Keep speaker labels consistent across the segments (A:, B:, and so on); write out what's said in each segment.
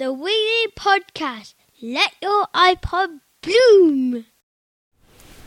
A: the Wiggly Podcast. Let your iPod bloom.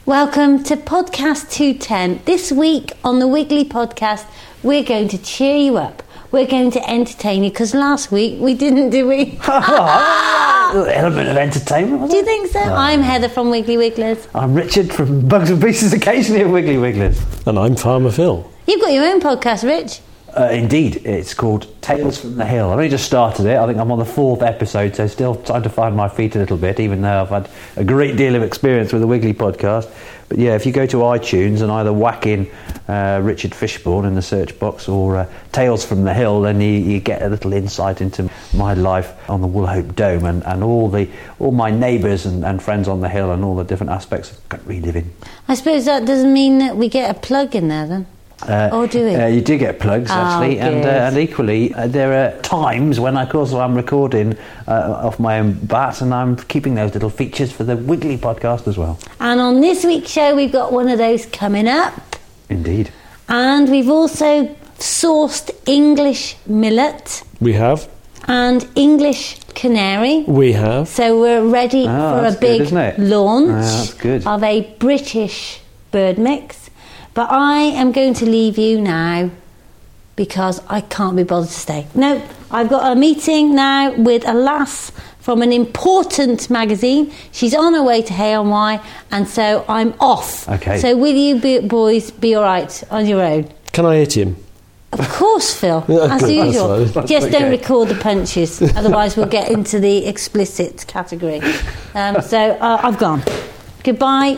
B: Welcome to podcast 210. This week on the Wiggly podcast, we're going to cheer you up. We're going to entertain you because last week we didn't, do we?
C: element of entertainment. wasn't
B: do you
C: it?
B: think so? Uh, I'm Heather from Wiggly Wigglers.
C: I'm Richard from Bugs and Pieces, occasionally at Wiggly Wigglers.
D: And I'm Farmer Phil.
B: You've got your own podcast, Rich.
C: Uh, indeed, it's called Tales from the Hill. I've only just started it. I think I'm on the fourth episode, so still trying to find my feet a little bit, even though I've had a great deal of experience with the Wiggly podcast. But yeah, if you go to iTunes and either whack in uh, Richard Fishburne in the search box or uh, Tales from the Hill, then you, you get a little insight into my life on the Woolhope Dome and, and all the all my neighbours and, and friends on the hill and all the different aspects of country living.
B: I suppose that doesn't mean that we get a plug in there then.
C: Uh,
B: Oh, do we?
C: Uh, you do get plugs
B: Oh,
C: actually, and, uh, and equally uh, there are times when, of course, I'm recording uh, off my own bat, and I'm keeping those little features for the Wiggly podcast as well.
B: And on this week's show, we've got one of those coming up.
C: Indeed.
B: And we've also sourced English millet
D: We have.
B: and English canary.
D: We have.
B: So we're ready
C: Oh,
B: for a
C: that's good,
B: big launch
C: Ah, that's good.
B: of a British bird mix. But I am going to leave you now because I can't be bothered to stay. No, I've got a meeting now with a lass from an important magazine. She's on her way to Hay-on-Wye and so I'm off.
C: Okay.
B: So will you be, boys be all right on your own?
D: Can I hit him?
B: Of course, Phil, as usual.
D: that's.
B: Just don't record the punches, otherwise we'll get into the explicit category. Um, so uh, I've gone. Goodbye.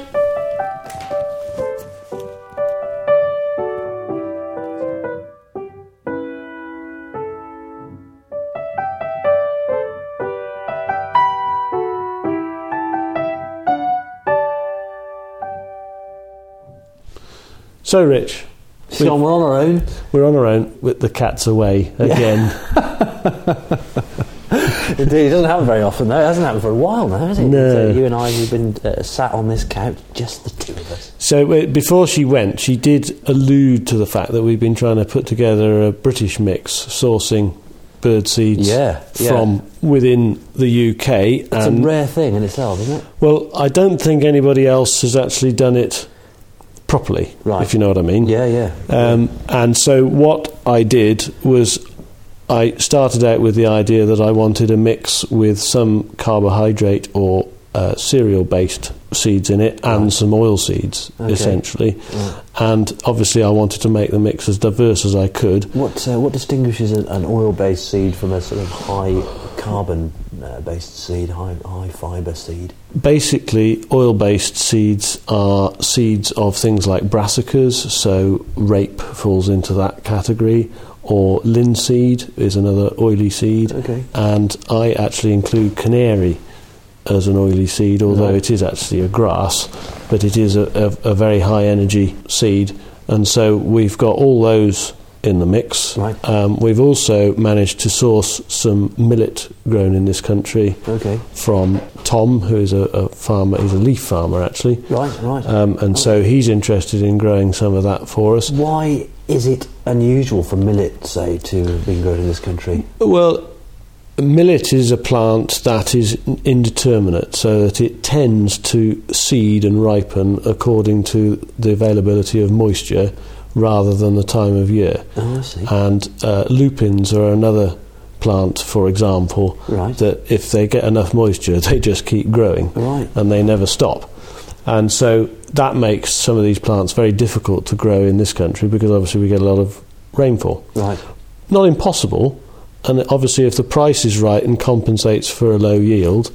D: So, Rich,
C: So we're on our own.
D: we're on our own with the cats away again.
C: Indeed, it doesn't happen very often though. It hasn't happened for a while now, has it?
D: No.
C: So you and I, we've been uh, sat on this couch, just the two of us.
D: So, uh, before she went, she did allude to the fact that we've been trying to put together a British mix sourcing bird seeds
C: Yeah, yeah.
D: from within the UK.
C: It's a rare thing in itself, isn't it?
D: well, I don't think anybody else has actually done it properly,
C: Right.
D: if you know what I mean.
C: Yeah, yeah.
D: Um, and so what I did was I started out with the idea that I wanted a mix with some carbohydrate or uh, cereal based seeds in it and
C: Right.
D: some oil seeds,
C: Okay.
D: essentially.
C: Right.
D: And obviously, I wanted to make the mix as diverse as I could.
C: What uh, what distinguishes an, an oil-based seed from a sort of high carbon-based uh, seed, high high fibre seed?
D: Basically, oil based seeds are seeds of things like brassicas, so rape falls into that category, or linseed is another oily seed.
C: Okay.
D: And I actually include canary as an oily seed, although
C: Right.
D: it is actually a grass, but it is a, a, a very high energy seed. And so we've got all those in the mix.
C: Right.
D: Um, we've also managed to source some millet grown in this country
C: Okay.
D: from Tom, who is a, a farmer, he's a leaf farmer actually.
C: Right. Right.
D: Um, and so he's interested in growing some of that for us.
C: Why is it unusual for millet, say, to have been grown in this country?
D: Well, millet is a plant that is indeterminate, so that it tends to seed and ripen according to the availability of moisture rather than the time of year.
C: Oh, I see.
D: And uh, lupins are another plant, for example,
C: Right.
D: that if they get enough moisture, they just keep growing
C: Right.
D: and they never stop. And so that makes some of these plants very difficult to grow in this country because obviously we get a lot of rainfall
C: Right.
D: not impossible. And obviously, if the price is right and compensates for a low yield,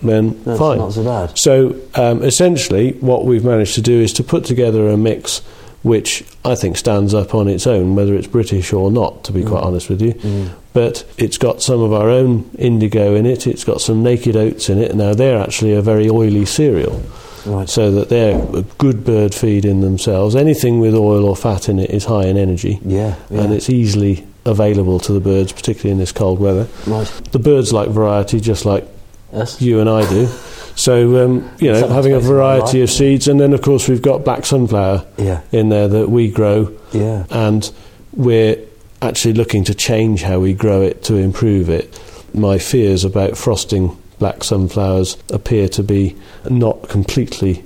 D: then
C: That's
D: fine.
C: not so bad.
D: So um, essentially, what we've managed to do is to put together a mix which I think stands up on its own, whether it's British or not, to be quite honest with you.
C: Mm.
D: But it's got some of our own indigo in it, it's got some naked oats in it. Now, they're actually a very oily cereal,
C: Right.
D: so that they're a good bird feed in themselves. Anything with oil or fat in it is high in energy
C: Yeah. yeah.
D: and it's easily available to the birds, particularly in this cold weather.
C: right.
D: The birds like variety, just like
C: Yes.
D: you and I do. So, um, you know,
C: Some
D: having a
C: aspects of my
D: variety of seeds, and then of course we've got black sunflower
C: Yeah.
D: in there that we grow,
C: Yeah.
D: and we're actually looking to change how we grow it to improve it. my fears about frosting black sunflowers appear to be not completely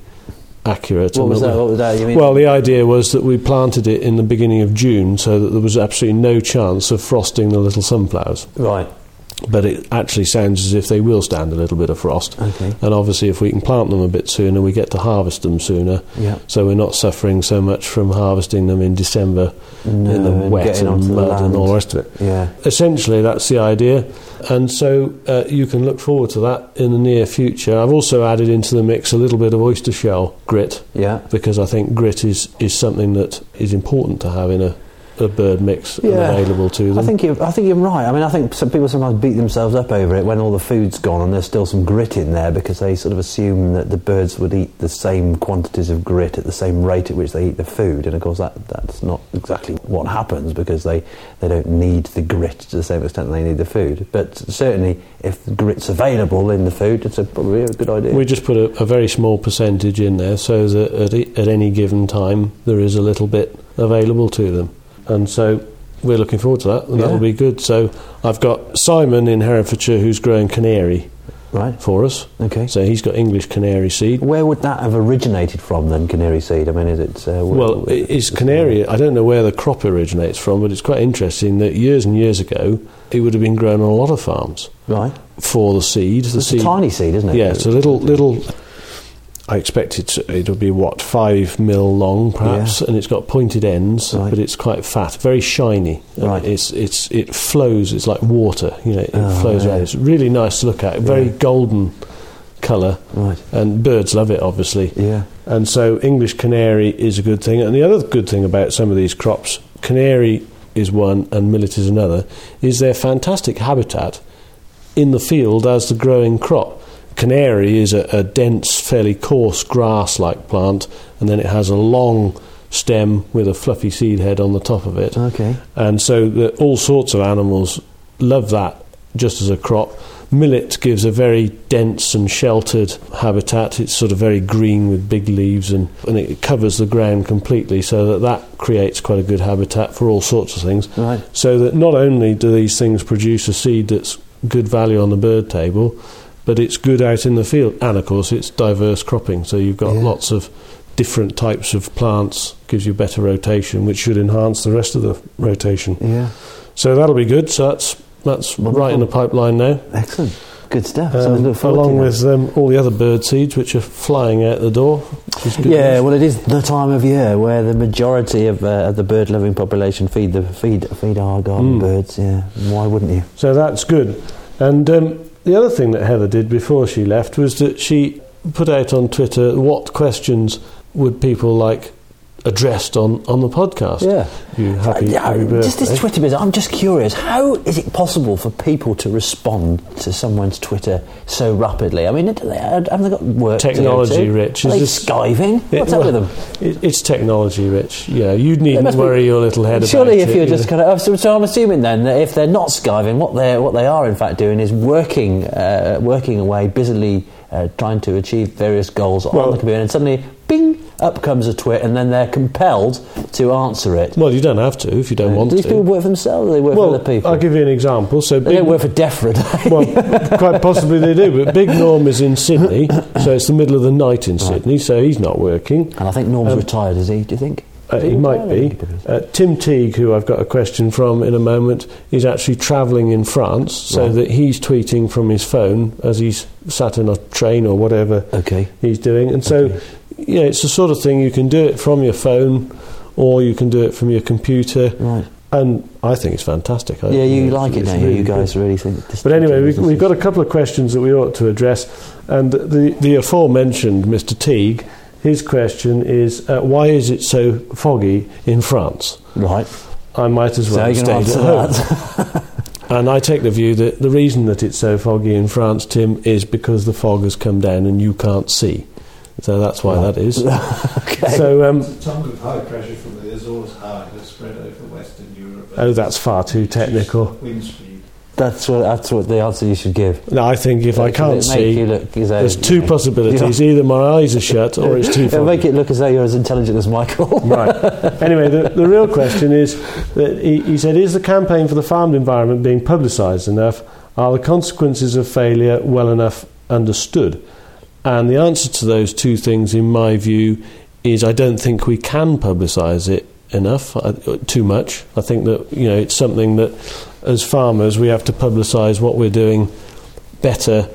D: accurate.
C: What was
D: that
C: that? What was that? You mean?
D: Well, the idea was that we planted it in the beginning of June so that there was absolutely no chance of frosting the little sunflowers.
C: right.
D: But it actually sounds as if they will stand a little bit of frost.
C: Okay.
D: And obviously, if we can plant them a bit sooner, we get to harvest them sooner.
C: Yeah.
D: So we're not suffering so much from harvesting them in December
C: No,
D: in the
C: and
D: wet and mud and all the rest of it.
C: Yeah.
D: Essentially, that's the idea. And so uh, you can look forward to that in the near future. I've also added into the mix a little bit of oyster shell grit
C: Yeah.
D: because I think grit is, is something that is important to have in a, a bird mix
C: Yeah.
D: available to them.
C: I think you're, I think you're right. I mean, I think some people sometimes beat themselves up over it when all the food's gone and there's still some grit in there because they sort of assume that the birds would eat the same quantities of grit at the same rate at which they eat the food. And of course, that, that's not exactly what happens because they, they don't need the grit to the same extent they need the food. But certainly, if grit's available in the food, it's a, probably a good idea.
D: We just put a, a very small percentage in there so that at, at any given time there is a little bit available to them. And so we're looking forward to that, and
C: Yeah.
D: that'll be good. So I've got Simon in Herefordshire who's growing canary
C: right.
D: for us.
C: Okay.
D: So he's got English canary seed.
C: Where would that have originated from then, canary seed? I mean, is it. Uh,
D: Well, it- it's canary. I don't know where the crop originates from, but it's quite interesting that years and years ago it would have been grown on a lot of farms
C: Right.
D: for the seed. The
C: It's
D: seed
C: a tiny seed, isn't it?
D: Yeah, it's a little little. I expect it it'll be what five mil long, perhaps, and it's got pointed ends,
C: Right.
D: but it's quite fat, very shiny.
C: Right.
D: It's it's it flows. It's like water. You know, it
C: Oh,
D: flows
C: yeah.
D: around. It's really nice to look at. Very
C: Yeah.
D: golden colour,
C: Right.
D: and birds love it, obviously.
C: Yeah.
D: And so English canary is a good thing. And the other good thing about some of these crops, canary is one and millet is another, is their fantastic habitat in the field as the growing crop. Canary is a, a dense, fairly coarse grass like plant, and then it has a long stem with a fluffy seed head on the top of it.
C: Okay.
D: And so the, all sorts of animals love that just as a crop. Millet gives a very dense and sheltered habitat. It's sort of very green with big leaves and, and it covers the ground completely so that that creates quite a good habitat for all sorts of things.
C: Right.
D: So that not only do these things produce a seed that's good value on the bird table, but it's good out in the field. And of course, it's diverse cropping. So you've got
C: Yeah.
D: lots of different types of plants, gives you better rotation, which should enhance the rest of the rotation.
C: Yeah.
D: So that'll be good. So that's that's
C: Wonderful.
D: right in the pipeline now.
C: Excellent. Good stuff.
D: Um, along with um, all the other bird seeds which are flying out the door. Which is
C: that.
D: good
C: Yeah, well, it is the time of year where the majority of, uh, the bird-loving population feed the feed feed our garden
D: Mm.
C: birds. Yeah, why wouldn't you?
D: So that's good. And um, the other thing that Heather did before she left was that she put out on Twitter what questions would people like addressed on, on the podcast.
C: Yeah.
D: You happy,
C: Yeah,
D: happy
C: just this. Twitter business. I'm just curious. How is it possible for people to respond to someone's Twitter so rapidly? I mean, they, haven't they got work?
D: Technology,
C: to?
D: Rich.
C: Are
D: Is
C: they
D: this-
C: skiving?
D: It-
C: What's up
D: well,
C: with them?
D: It, it's technology, Rich. Yeah, you needn't
C: must be-
D: worry your little head
C: Surely,
D: about
C: if
D: it.
C: you're
D: you
C: just kind of so, so I'm assuming then that if they're not skiving, what they what they are in fact doing is working uh, working away, busily uh, trying to achieve various goals on the computer, and suddenly, bing, up comes a tweet, and then they're compelled to answer it.
D: Well, you don't have to if you don't want
C: to. These people work for themselves, or they work
D: well,
C: for other people?
D: I'll give you an example. So
C: they don't work for Defra.
D: well, quite possibly they do, but Big Norm is in Sydney, so it's the middle of the night in Sydney, so he's not working.
C: and I think Norm's
D: Um,
C: retired. Is he? Do you think?
D: Uh, he might be.
C: think he is.
D: Uh, Tim Teague, who I've got a question from in a moment, is actually travelling in France, so
C: Right.
D: that he's tweeting from his phone as he's sat in a train or whatever
C: Okay.
D: he's doing. And so,
C: Okay.
D: Yeah, it's the sort of thing you can do it from your phone or you can do it from your computer.
C: Right.
D: And I think it's fantastic. I-
C: Yeah, you like it, don't you?
D: really
C: You guys
D: good.
C: really think.
D: But anyway, we, we've got a couple of questions that we ought to address. And the, the aforementioned Mr. Teague, his question is uh, why is it so foggy in France?
C: right.
D: I might as well
C: you're
D: have
C: going to
D: stayed
C: answer
D: at home.
C: that.
D: And I take the view that the reason that it's so foggy in France, Tim, is because the fog has come down and you can't see. So that's why
C: Right.
D: that is.
C: okay.
D: So, um,
E: The tongue of high pressure from the Azores high has spread over Western Europe.
D: oh, that's far too technical.
E: Wind speed.
C: that's what that's what the answer you should give.
D: No, I think if I can't
C: make you
D: see,
C: look as though-
D: there's two possibilities. Either my eyes are shut or it's too
C: It'll make it look as though you're as intelligent as Michael.
D: Right. Anyway, the, the real question is that he, he said, is the campaign for the farmed environment being publicised enough? Are the consequences of failure well enough understood? And the answer to those two things, in my view, is I don't think we can publicise it enough, uh, too much. I think that you know it's something that, as farmers, we have to publicise what we're doing better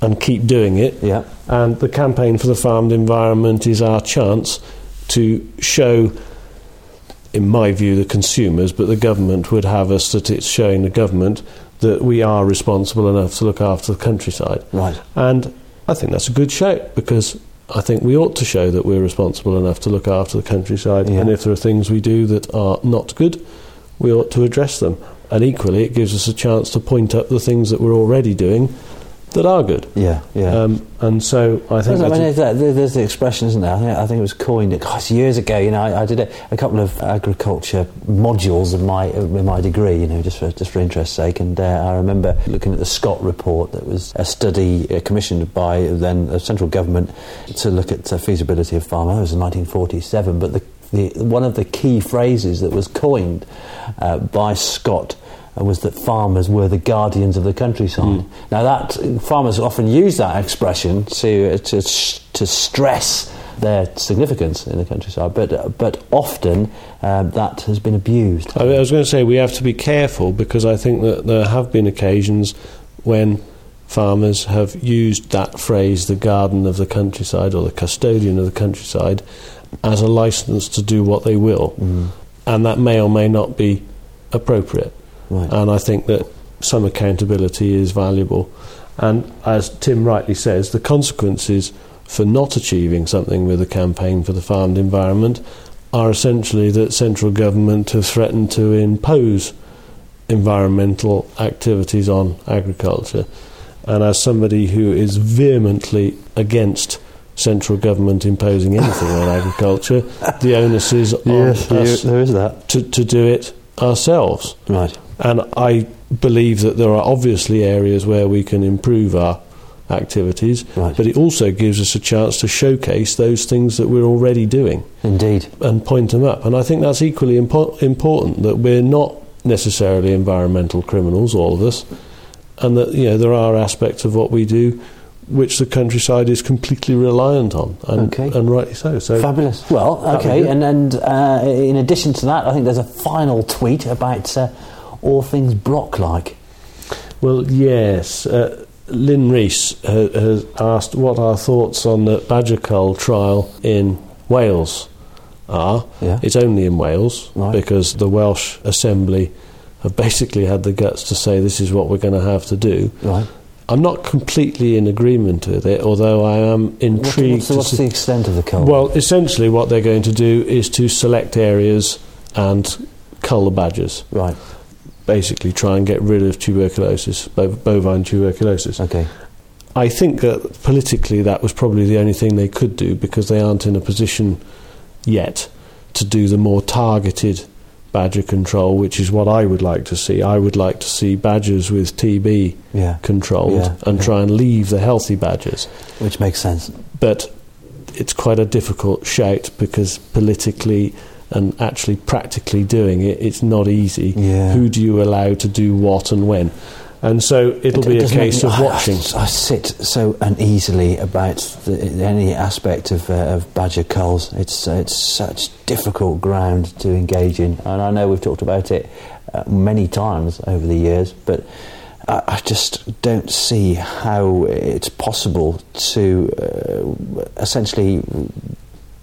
D: and keep doing it.
C: Yeah.
D: And the campaign for the farmed environment is our chance to show, in my view, the consumers, but the government would have us that it's showing the government that we are responsible enough to look after the countryside.
C: Right.
D: And I think that's a good shout because I think we ought to show that we're responsible enough to look after the countryside.
C: Yeah.
D: And if there are things we do that are not good, we ought to address them. And equally, it gives us a chance to point up the things that we're already doing that are good.
C: Yeah, yeah.
D: Um, and so I think
C: There's, I mean,
D: a-
C: there's, that- there's the expression, isn't there? I think, I think it was coined gosh, years ago. You know, I, I did a, a couple of agriculture modules in my in my degree. You know, just for just for interest's sake. And uh, I remember looking at the Scott report. That was a study uh, commissioned by then the central government to look at the feasibility of farming. It was in 1947, but the, the one of the key phrases that was coined uh, by Scott uh, was that farmers were the guardians of the countryside. Now, that farmers often use that expression to uh, to to stress their significance in the countryside, but uh, but often um, that has been abused.
D: I, I was going to say we have to be careful because I think that there have been occasions when farmers have used that phrase, the garden of the countryside or the custodian of the countryside, as a license to do what they will. And that may or may not be appropriate.
C: Right.
D: And I think that some accountability is valuable. And as Tim rightly says, the consequences for not achieving something with the campaign for the farmed environment are essentially that central government have threatened to impose environmental activities on agriculture. And as somebody who is vehemently against central government imposing anything on agriculture, the onus is on us
C: there is that.
D: to, to do it ourselves.
C: Right.
D: And I believe that there are obviously areas where we can improve our activities,
C: Right.
D: but it also gives us a chance to showcase those things that we're already doing
C: Indeed.
D: and point them up. And I think that's equally impo- important that we're not necessarily environmental criminals, all of us, and that you know there are aspects of what we do which the countryside is completely reliant on, and,
C: Okay.
D: and rightly so. So
C: Fabulous. Well, okay, and and uh, in addition to that, I think there's a final tweet about uh, all things Brock-like.
D: Well, yes. Uh, Lynn Rees ha- has asked what our thoughts on the badger cull trial in Wales are.
C: Yeah.
D: It's only in Wales
C: Right.
D: because the Welsh Assembly have basically had the guts to say this is what we're going to have to do.
C: Right.
D: I'm not completely in agreement with it, although I am
C: What,
D: intrigued.
C: what's the,
D: to
C: what's
D: see-
C: the extent of the cull?
D: well, essentially, what they're going to do is to select areas and cull the badgers.
C: right.
D: Basically, try and get rid of tuberculosis, bov- bovine tuberculosis.
C: Okay.
D: I think that politically that was probably the only thing they could do because they aren't in a position yet to do the more targeted badger control, which is what I would like to see. I would like to see badgers with TB
C: Yeah.
D: controlled
C: Yeah,
D: and
C: yeah.
D: try and leave the healthy badgers.
C: Which makes sense.
D: But it's quite a difficult shout because politically and actually practically doing it, it's not easy.
C: Yeah.
D: Who do you allow to do what and when? And so it'll
C: It-
D: be
C: it
D: a case of watching.
C: I, I sit so uneasily about the, any aspect of, uh, of badger culls. It's uh, it's such difficult ground to engage in, and I know we've talked about it uh, many times over the years, but. I I just don't see how it's possible to uh, essentially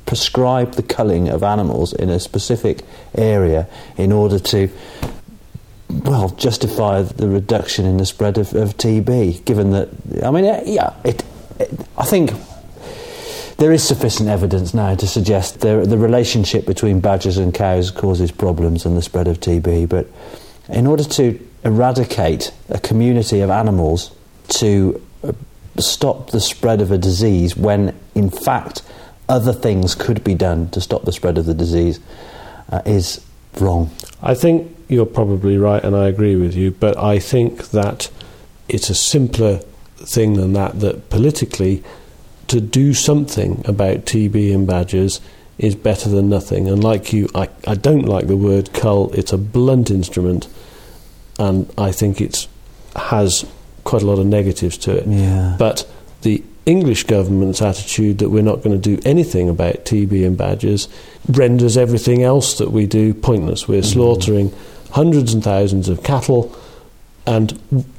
C: prescribe the culling of animals in a specific area in order to well, justify the reduction in the spread of, of TB, given that, I mean, yeah, it, it, I think there is sufficient evidence now to suggest the, the relationship between badgers and cows causes problems and the spread of TB, but in order to eradicate a community of animals to uh, stop the spread of a disease when, in fact, other things could be done to stop the spread of the disease uh, is wrong.
D: I think you're probably right, and I agree with you. But I think that it's a simpler thing than that. That politically, to do something about TB in badgers is better than nothing. And like you, I, I don't like the word cull. It's a blunt instrument, and I think it has quite a lot of negatives to it.
F: Yeah.
D: But the English government's attitude that we're not going to do anything about TB and badgers renders everything else that we do pointless. We're mm-hmm. slaughtering hundreds and thousands of cattle, and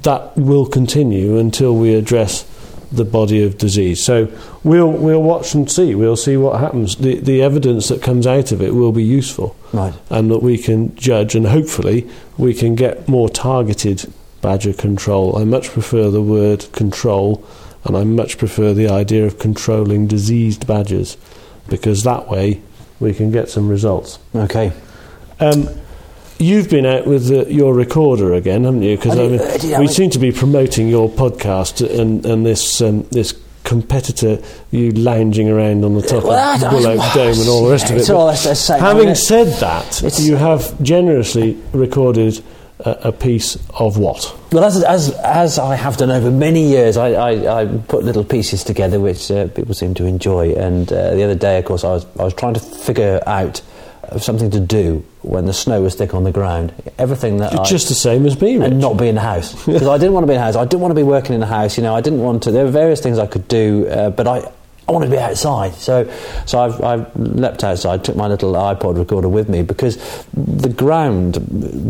D: that will continue until we address the body of disease. So we'll we'll watch and see. We'll see what happens. The the evidence that comes out of it will be useful
F: Right.
D: and that we can judge and hopefully we can get more targeted badger control. I much prefer the word control and I much prefer the idea of controlling diseased badgers because that way we can get some results.
F: Okay.
D: Um, you've been out with the, your recorder again, haven't you? Because
F: I
D: mean,
F: did,
D: we seem to be promoting your podcast and, and this um, this competitor, you lounging around on the top
F: Well,
D: of Oak Dome and all the rest of
F: it's
D: it.
F: all
D: But
F: that's- that's
D: having said that,
F: it's-
D: you have generously recorded a, piece of what?
F: Well, as, as, as I have done over many years, I, I, I put little pieces together which uh, people seem to enjoy. And uh, the other day, of course, I was, I was trying to figure out uh, something to do when the snow was thick on the ground. Everything that I,
D: Just the same as me, Rich.
F: and not be in the house because I didn't want to be in the house. I didn't want to be working in the house. You know, I didn't want to. There were various things I could do, uh, but I. I wanted to be outside, so so I've, I've leapt outside, took my little iPod recorder with me because the ground,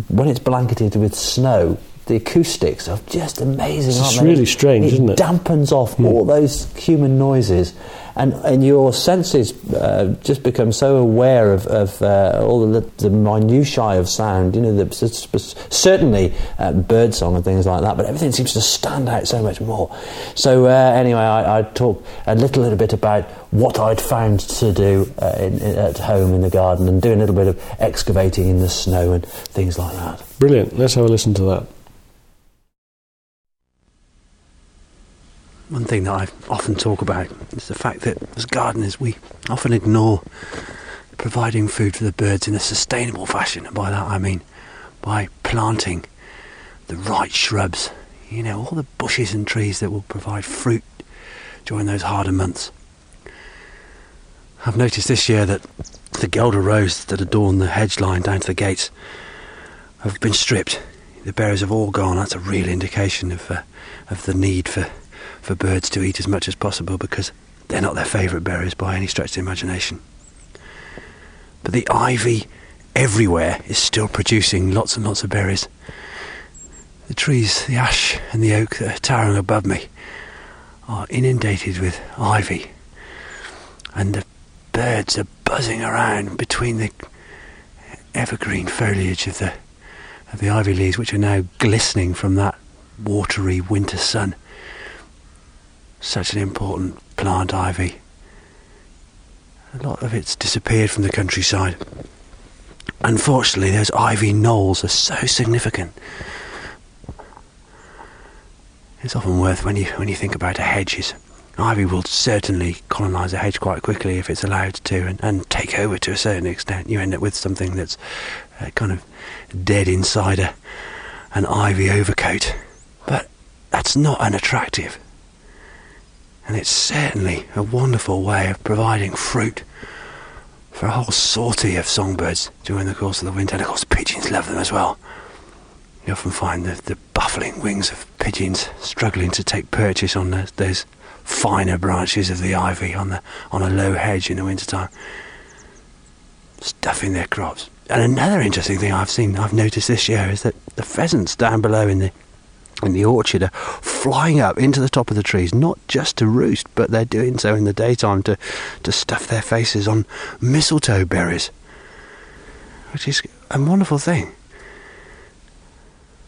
F: when it's blanketed with snow, the acoustics are just amazing.
D: It's
F: aren't they?
D: really strange,
F: it
D: isn't it?
F: It dampens off all those human noises, and and your senses uh, just become so aware of, of uh, all the, the minutiae of sound. You know, the, certainly uh, bird song and things like that, but everything seems to stand out so much more. So uh, anyway, I, I talk a little, little bit about what I'd found to do uh, in, in, at home in the garden, and doing a little bit of excavating in the snow and things like that.
D: Brilliant. Let's have a listen to that.
C: One thing that I often talk about is the fact that as gardeners we often ignore providing food for the birds in a sustainable fashion. And by that I mean by planting the right shrubs, you know, all the bushes and trees that will provide fruit during those harder months. I've noticed this year that the guelder rose that adorn the hedge line down to the gates have been stripped. The berries have all gone. That's a real indication of uh, of the need for for birds to eat as much as possible because they're not their favourite berries by any stretch of the imagination. But the ivy everywhere is still producing lots and lots of berries. The trees, the ash and the oak that are towering above me, are inundated with ivy, and the birds are buzzing around between the evergreen foliage of the of the ivy leaves, which are now glistening from that watery winter sun. Such an important plant, ivy. A lot of it's disappeared from the countryside. Unfortunately, those ivy knolls are so significant. It's often worth when you when you think about a hedges. Ivy will certainly colonise a hedge quite quickly if it's allowed to, and, and take over to a certain extent. You end up with something that's uh, kind of dead inside a, an ivy overcoat. But that's not unattractive. And it's certainly a wonderful way of providing fruit for a whole sortie of songbirds during the course of the winter. And of course, pigeons love them as well. You often find the, the buffling wings of pigeons struggling to take purchase on those, those finer branches of the ivy on the on a low hedge in the wintertime, stuffing their crops. And another interesting thing I've seen, I've noticed this year, is that the pheasants down below in the in the orchard are flying up into the top of the trees, not just to roost, but they're doing so in the daytime to to stuff their faces on mistletoe berries, which is a wonderful thing.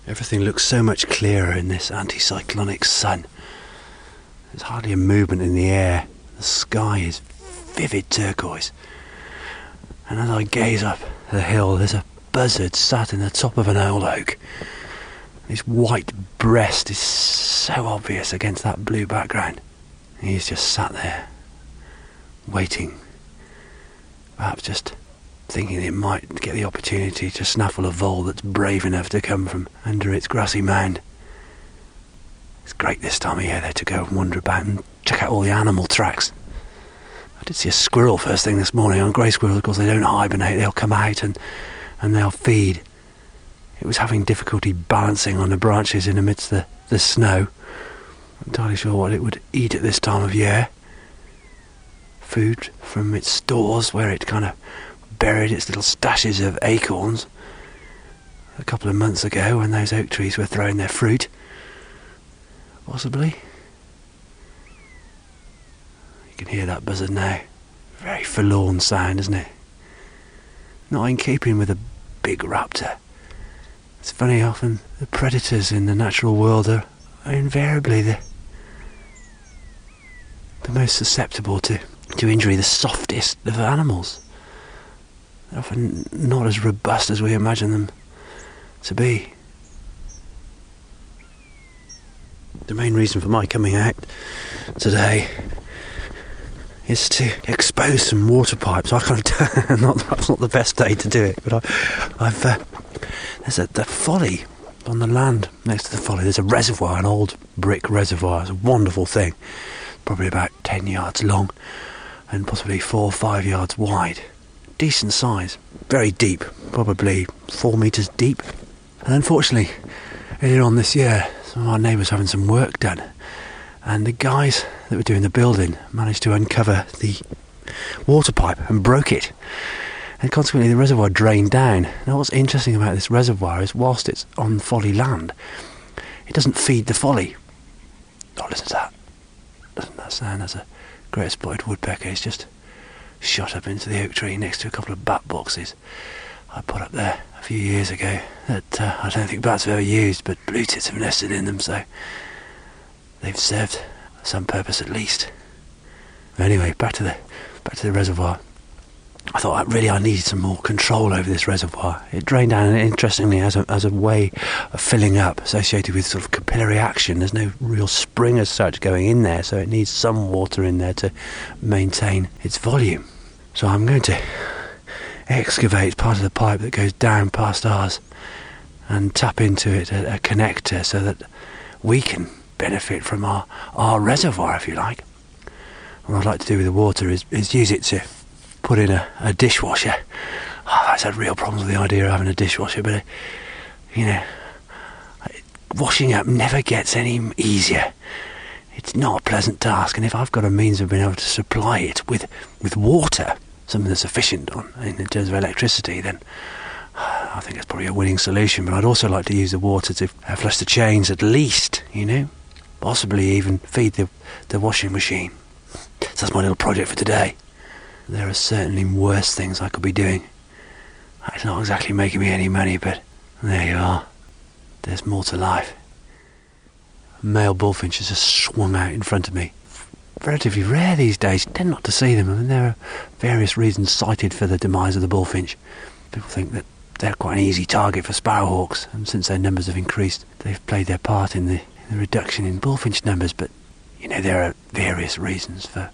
C: Everything looks so much clearer in this anticyclonic sun. There's hardly a movement in the air. The sky is vivid turquoise. And as I gaze up the hill, there's a buzzard sat in the top of an old oak. His white breast is so obvious against that blue background. He's just sat there, waiting. Perhaps just thinking it might get the opportunity to snaffle a vole that's brave enough to come from under its grassy mound. It's great this time of year though to go and wander about and check out all the animal tracks. I did see a squirrel first thing this morning. On grey squirrels, of course, they don't hibernate. They'll come out and, and they'll feed. It was having difficulty balancing on the branches in amidst the, the snow. Not entirely sure what it would eat at this time of year. Food from its stores where it kind of buried its little stashes of acorns a couple of months ago when those oak trees were throwing their fruit. Possibly. You can hear that buzzard now. Very forlorn sound, isn't it? Not in keeping with a big raptor. It's funny, often the predators in the natural world are, are invariably the the most susceptible to, to injury, the softest of animals. They're often not as robust as we imagine them to be. The main reason for my coming out today is to expose some water pipes. I kind of not that's not the best day to do it, but I, I've uh, there's a the folly on the land next to the folly. There's a reservoir, an old brick reservoir. It's a wonderful thing, probably about ten yards long and possibly four or five yards wide. Decent size, very deep, probably four meters deep. And unfortunately, earlier on this year, some of our neighbours having some work done, and the guys that were doing the building managed to uncover the water pipe and broke it. And consequently, the reservoir drained down. Now, what's interesting about this reservoir is, whilst it's on folly land, it doesn't feed the folly. Oh, listen to that. Doesn't that sound? That's a great spotted woodpecker. He's just shot up into the oak tree next to a couple of bat boxes I put up there a few years ago that uh, I don't think bats have ever used, but blue tits have nested in them, so they've served some purpose at least. Anyway, back to the back to the reservoir. I thought really I needed some more control over this reservoir. It drained down, and interestingly, as a, as a way of filling up, associated with sort of capillary action. There's no real spring as such going in there, so it needs some water in there to maintain its volume. So I'm going to excavate part of the pipe that goes down past ours and tap into it a, a connector so that we can benefit from our, our reservoir, if you like. What I'd like to do with the water is, is use it to put in a, a dishwasher. Oh, I've had real problems with the idea of having a dishwasher, but, uh, you know, washing up never gets any easier. It's not a pleasant task, and if I've got a means of being able to supply it with, with water, something that's efficient on, in terms of electricity, then I think it's probably a winning solution. But I'd also like to use the water to uh, flush the chains at least, you know, possibly even feed the, the washing machine. So that's my little project for today. There are certainly worse things I could be doing. It's not exactly making me any money, but there you are. There's more to life. A male bullfinch has just swung out in front of me. Relatively rare these days. You Tend not to see them. I mean, there are various reasons cited for the demise of the bullfinch. People think that they're quite an easy target for sparrowhawks, and since their numbers have increased, they've played their part in the, in the reduction in bullfinch numbers. But you know, there are various reasons for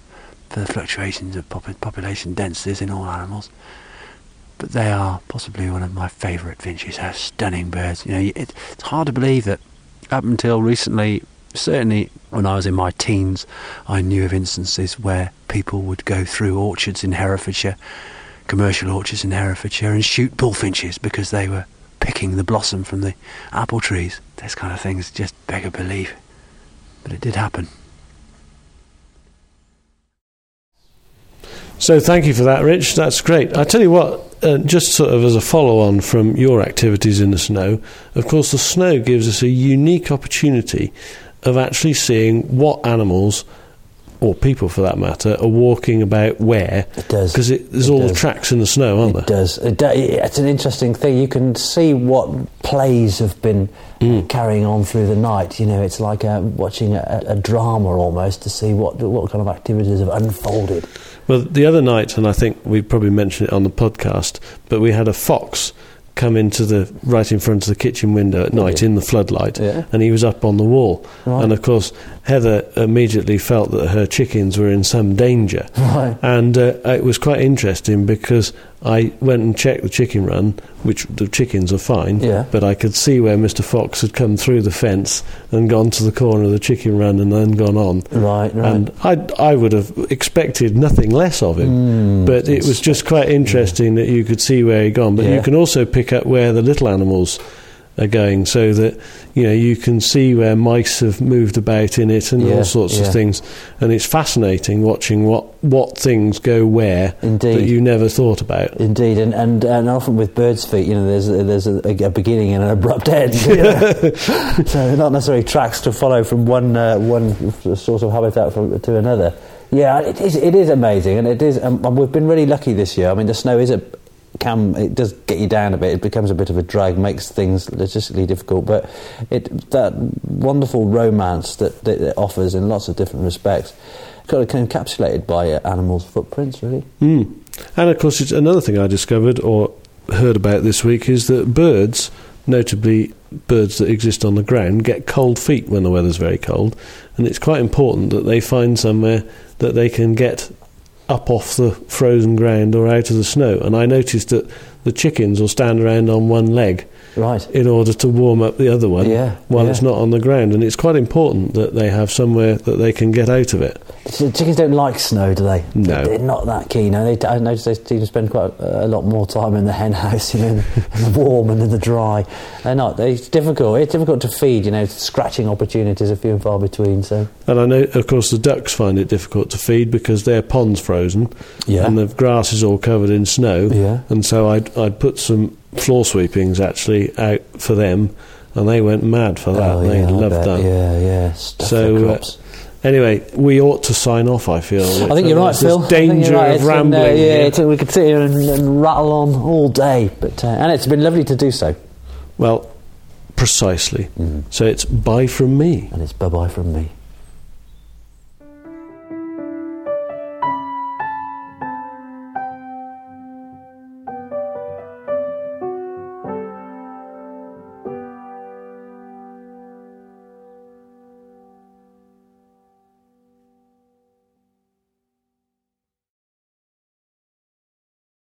C: for the fluctuations of pop- population densities in all animals. But they are possibly one of my favourite finches. They're stunning birds. You know, it, it's hard to believe that up until recently, certainly when I was in my teens, I knew of instances where people would go through orchards in Herefordshire, commercial orchards in Herefordshire, and shoot bullfinches because they were picking the blossom from the apple trees. This kind of things just beg a belief. But it did happen.
D: So thank you for that, Rich. That's great. I tell you what, uh, just sort of as a follow on from your activities in the snow, of course, the snow gives us a unique opportunity of actually seeing what animals, or people for that matter, are walking about where.
G: It does.
D: Because there's
G: It
D: all the tracks in the snow, aren't
G: It
D: there?
G: does. It do, it's an interesting thing. You can see what plays have been
D: Mm.
G: carrying on through the night. You know, it's like uh watching a, a drama almost to see what what kind of activities have unfolded.
D: Well, the other night, and I think we probably mentioned it on the podcast, but we had a fox come into the right in front of the kitchen window at night
G: Yeah.
D: in the floodlight,
G: Yeah.
D: and he was up on the wall.
G: Right.
D: And of course, Heather immediately felt that her chickens were in some danger.
G: Right.
D: And uh, it was quite interesting because I went and checked the chicken run, which the chickens are fine,
G: Yeah.
D: but I could see where Mr. Fox had come through the fence and gone to the corner of the chicken run and then gone on.
G: Right, right.
D: And I, I would have expected nothing less of him,
G: Mm,
D: but it was just quite interesting that you could see where he'd gone. But you can also pick up where the little animals are going, so that you know you can see where mice have moved about in it and
C: Yeah,
D: all sorts
C: yeah.
D: of things. And it's fascinating watching what what things go where
C: Indeed.
D: that you never thought about.
C: Indeed, and, and and often with birds' feet, you know, there's a, there's a, a beginning and an abrupt end. you know. so not necessarily tracks to follow from one uh, one sort of habitat from, to another. Yeah, it is it is amazing, and it is. Um, and we've been really lucky this year. I mean, the snow is a can it does get you down a bit. It becomes a bit of a drag, makes things logistically difficult. But it that wonderful romance that, that it offers in lots of different respects, kind of encapsulated by uh, animals' footprints, really.
D: Mm. And of course, it's another thing I discovered or heard about this week is that birds, notably birds that exist on the ground, get cold feet when the weather's very cold, and it's quite important that they find somewhere that they can get up off the frozen ground or out of the snow. And I noticed that the chickens will stand around on one leg
C: Right.
D: in order to warm up the other one
C: Yeah,
D: while
C: yeah.
D: it's not on the ground. And it's quite important that they have somewhere that they can get out of it.
C: So chickens don't like snow, do they?
D: No.
C: They're not that keen. They, I noticed they seem to spend quite a, a lot more time in the hen house, you know, in the warm and in the dry. They're not. It's difficult. It's difficult to feed, you know, scratching opportunities are few and far between. So,
D: And I know, of course, the ducks find it difficult to feed because their pond's frozen
C: Yeah.
D: and the grass is all covered in snow.
C: Yeah.
D: And so I'd, I'd put some floor sweepings actually out for them, and they went mad for that.
C: oh,
D: they
C: yeah,
D: loved that.
C: Yeah, yeah. Stuff
D: So, uh. Anyway, we ought to sign off. I feel.
C: I think you're right, Phil.
D: Danger
C: right.
D: of
C: It's been, uh,
D: rambling.
C: yeah, we could sit here and, and rattle on all day, but uh, and it's been lovely to do so.
D: Well, precisely.
C: Mm.
D: So it's bye from me.
C: And it's bye bye from me.